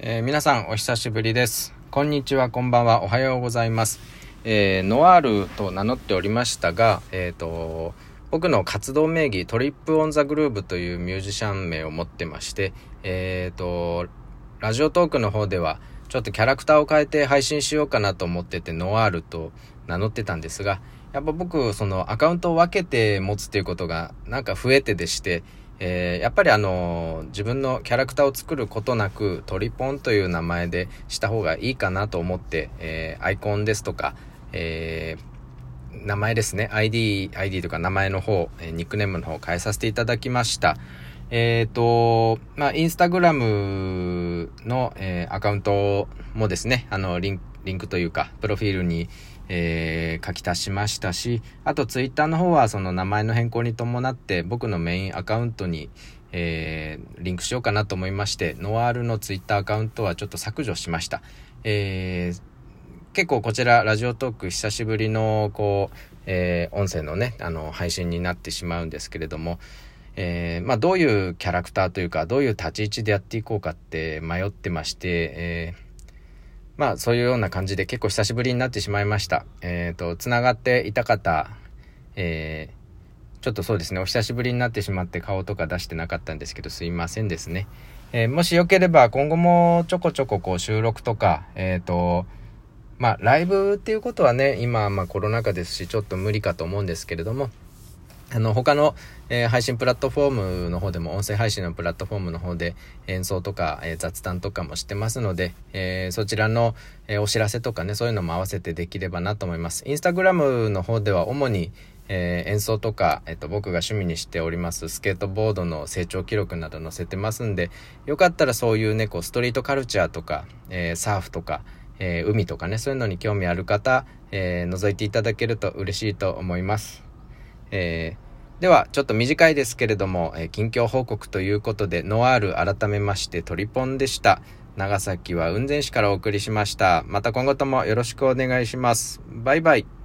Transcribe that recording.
えー、皆さんお久しぶりです。こんにちはこんばんはおはようございます、えー、ノワールと名乗っておりましたがえっ、ー、と僕の活動名義トリップオンザグルーブというミュージシャン名を持ってましてえっ、とラジオトークの方ではちょっとキャラクターを変えて配信しようかなと思っててノワールと名乗ってたんですがやっぱ僕そのアカウントを分けて持つっていうことがなんか増えてでしてえー、やっぱりあの自分のキャラクターを作ることなくトリポンという名前でした方がいいかなと思って、えー、アイコンですとか、え、名前ですね。ID ID とか名前の方、えニックネームの方変えさせていただきました。えっ、とまあインスタグラムの、えアカウントもですねあのリンリンクというかプロフィールにえー、書き足しましたし、あとツイッターの方はその名前の変更に伴って僕のメインアカウントに、えー、リンクしようかなと思いまして、ノワールのツイッターアカウントはちょっと削除しました。えー、結構こちらラジオトーク久しぶりのこう、えー、音声のね、あの、配信になってしまうんですけれども、えー、まあどういうキャラクターというか、どういう立ち位置でやっていこうかって迷ってまして、えーまあそういうような感じで結構久しぶりになってしまいました。えっ、ー、と、つながっていた方、え、ちょっとそうですね、お久しぶりになってしまって顔とか出してなかったんですけど、すいませんですね。え、もしよければ今後もちょこちょここう収録とか、えっ、と、まあライブっていうことはね、今まあコロナ禍ですし、ちょっと無理かと思うんですけれども、あの、他の、えー、配信プラットフォームの方でも、音声配信のプラットフォームの方で演奏とか、えー、雑談とかもしてますので、えー、そちらの、えお知らせとかね、そういうのも合わせてできればなと思います。インスタグラムの方では主に、え演奏とか、えっと、僕が趣味にしておりますスケートボードの成長記録など載せてますんで、よかったらそういうね、こう、ストリートカルチャーとか、えサーフとか、え海とかね、そういうのに興味ある方、え覗いていただけると嬉しいと思います。えー、では、ちょっと短いですけれども、えー、近況報告ということで、ノワール改めましてトリポンでした。長崎は雲仙市からお送りしました。また今後ともよろしくお願いします。バイバイ。